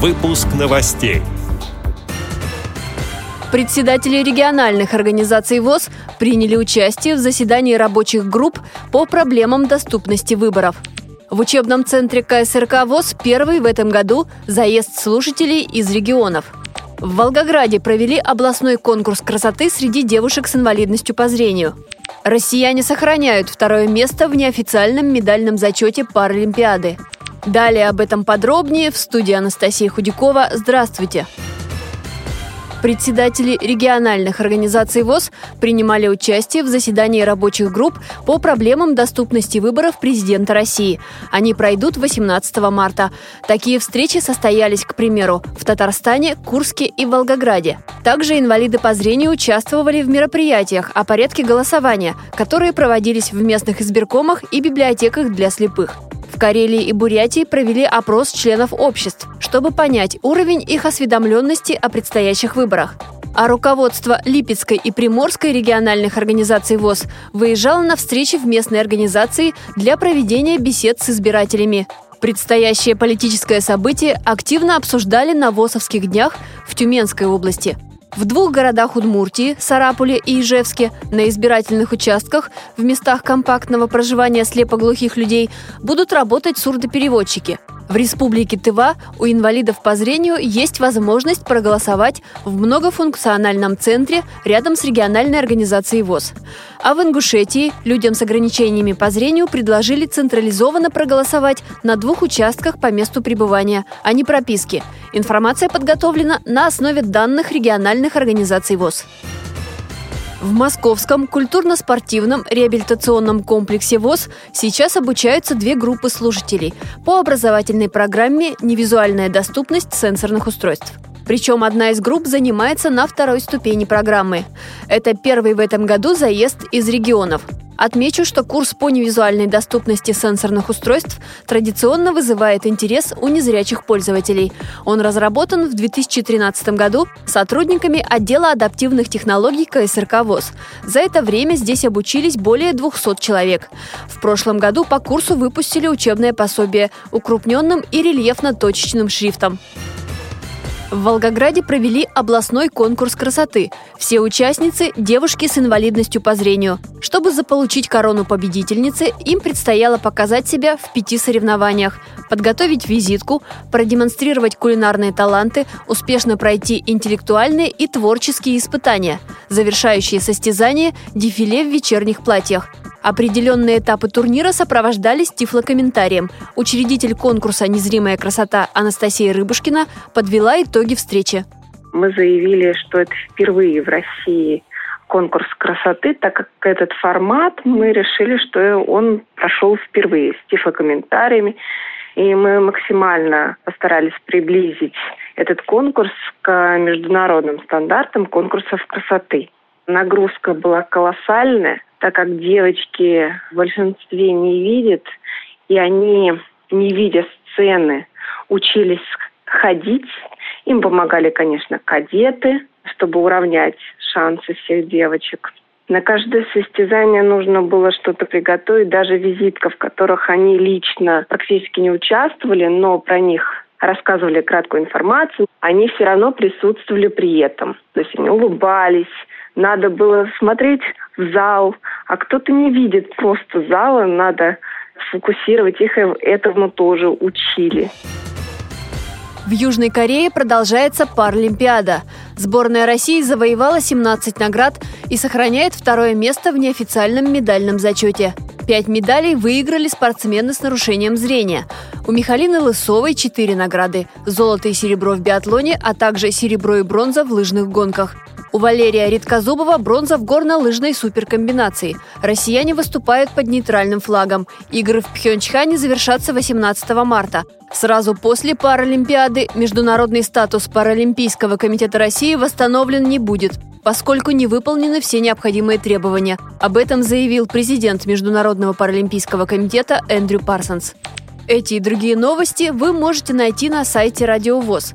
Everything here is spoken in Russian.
Выпуск новостей. Председатели региональных организаций ВОЗ приняли участие в заседании рабочих групп по проблемам доступности выборов. В учебном центре КСРК ВОЗ первый в этом году заезд слушателей из регионов. В Волгограде провели областной конкурс красоты среди девушек с инвалидностью по зрению. Россияне сохраняют второе место в неофициальном медальном зачете Паралимпиады. Далее об этом подробнее в студии Анастасия Худякова. Здравствуйте! Председатели региональных организаций ВОЗ принимали участие в заседании рабочих групп по проблемам доступности выборов президента России. Они пройдут 18 марта. Такие встречи состоялись, к примеру, в Татарстане, Курске и Волгограде. Также инвалиды по зрению участвовали в мероприятиях о порядке голосования, которые проводились в местных избиркомах и библиотеках для слепых. Карелии и Бурятии провели опрос членов обществ, чтобы понять уровень их осведомленности о предстоящих выборах. А руководство Липецкой и Приморской региональных организаций ВОЗ выезжало на встречи в местные организации для проведения бесед с избирателями. Предстоящее политическое событие активно обсуждали на ВОСовских днях в Тюменской области – в двух городах Удмуртии, Сарапуле и Ижевске, на избирательных участках в местах компактного проживания слепоглухих людей будут работать сурдопереводчики. В Республике Тыва у инвалидов по зрению есть возможность проголосовать в многофункциональном центре рядом с региональной организацией ВОЗ. А в Ингушетии людям с ограничениями по зрению предложили централизованно проголосовать на двух участках по месту пребывания, а не прописки. Информация подготовлена на основе данных региональных организаций ВОЗ. В Московском культурно-спортивном реабилитационном комплексе ВОЗ сейчас обучаются две группы слушателей по образовательной программе «Невизуальная доступность сенсорных устройств». Причем одна из групп занимается на второй ступени программы. Это первый в этом году заезд из регионов. Отмечу, что курс по невизуальной доступности сенсорных устройств традиционно вызывает интерес у незрячих пользователей. Он разработан в 2013 году сотрудниками отдела адаптивных технологий КСРК ВОЗ. За это время здесь обучились более 200 человек. В прошлом году по курсу выпустили учебное пособие укрупненным и рельефно-точечным шрифтом. В Волгограде провели областной конкурс красоты. Все участницы – девушки с инвалидностью по зрению. Чтобы заполучить корону победительницы, им предстояло показать себя в пяти соревнованиях, подготовить визитку, продемонстрировать кулинарные таланты, успешно пройти интеллектуальные и творческие испытания. Завершающие состязания – дефиле в вечерних платьях. Определенные этапы турнира сопровождались тифлокомментарием. Учредитель конкурса «Незримая красота» Анастасия Рыбушкина подвела итоги встречи. Мы заявили, что это впервые в России конкурс красоты, так как этот формат мы решили, что он прошел впервые с тифлокомментариями. И мы максимально постарались приблизить этот конкурс к международным стандартам конкурсов красоты. Нагрузка была колоссальная так как девочки в большинстве не видят, и они, не видя сцены, учились ходить. Им помогали, конечно, кадеты, чтобы уравнять шансы всех девочек. На каждое состязание нужно было что-то приготовить, даже визитка, в которых они лично практически не участвовали, но про них рассказывали краткую информацию, они все равно присутствовали при этом. То есть они улыбались, надо было смотреть зал, а кто-то не видит просто зала, надо сфокусировать их, этому тоже учили. В Южной Корее продолжается Паралимпиада. Сборная России завоевала 17 наград и сохраняет второе место в неофициальном медальном зачете. Пять медалей выиграли спортсмены с нарушением зрения. У Михалины Лысовой четыре награды – золото и серебро в биатлоне, а также серебро и бронза в лыжных гонках. У Валерия Редкозубова бронза в горно-лыжной суперкомбинации. Россияне выступают под нейтральным флагом. Игры в Пхенчхане завершатся 18 марта. Сразу после Паралимпиады международный статус Паралимпийского комитета России восстановлен не будет, поскольку не выполнены все необходимые требования. Об этом заявил президент Международного паралимпийского комитета Эндрю Парсонс. Эти и другие новости вы можете найти на сайте Радио ВОЗ.